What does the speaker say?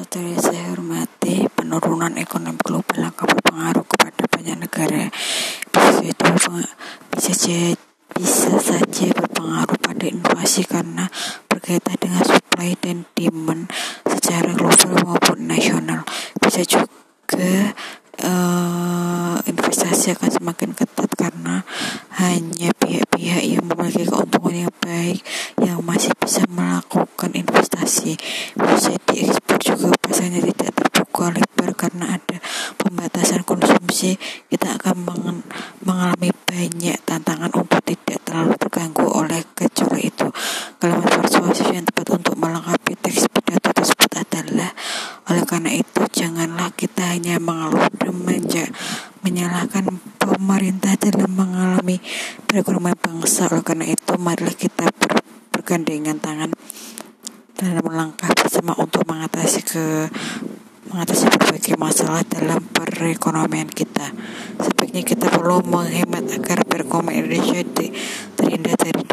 Saudara saya hormati, penurunan ekonomi global akan berpengaruh kepada banyak negara. Bisa saja, bisa, bisa saja berpengaruh pada inflasi karena berkaitan dengan supply dan demand secara global maupun nasional. Bisa juga uh, investasi akan semakin ketat karena hanya pihak-pihak yang memiliki keuntungan yang baik yang masih bisa melakukan investasi bisa diekspor pasarnya tidak terbuka lebar karena ada pembatasan konsumsi kita akan mengalami banyak tantangan untuk tidak terlalu terganggu oleh gejolak itu. Kalimat persuasif yang tepat untuk melengkapi teks pidato tersebut adalah oleh karena itu janganlah kita hanya mengeluh dan menyalahkan pemerintah dalam mengalami perekonomian bangsa. Oleh karena itu marilah kita ber, bergandengan tangan dalam langkah bersama untuk mengatasi ke mengatasi berbagai masalah dalam perekonomian kita. Sebaiknya kita perlu menghemat agar perekonomian Indonesia terhindar dari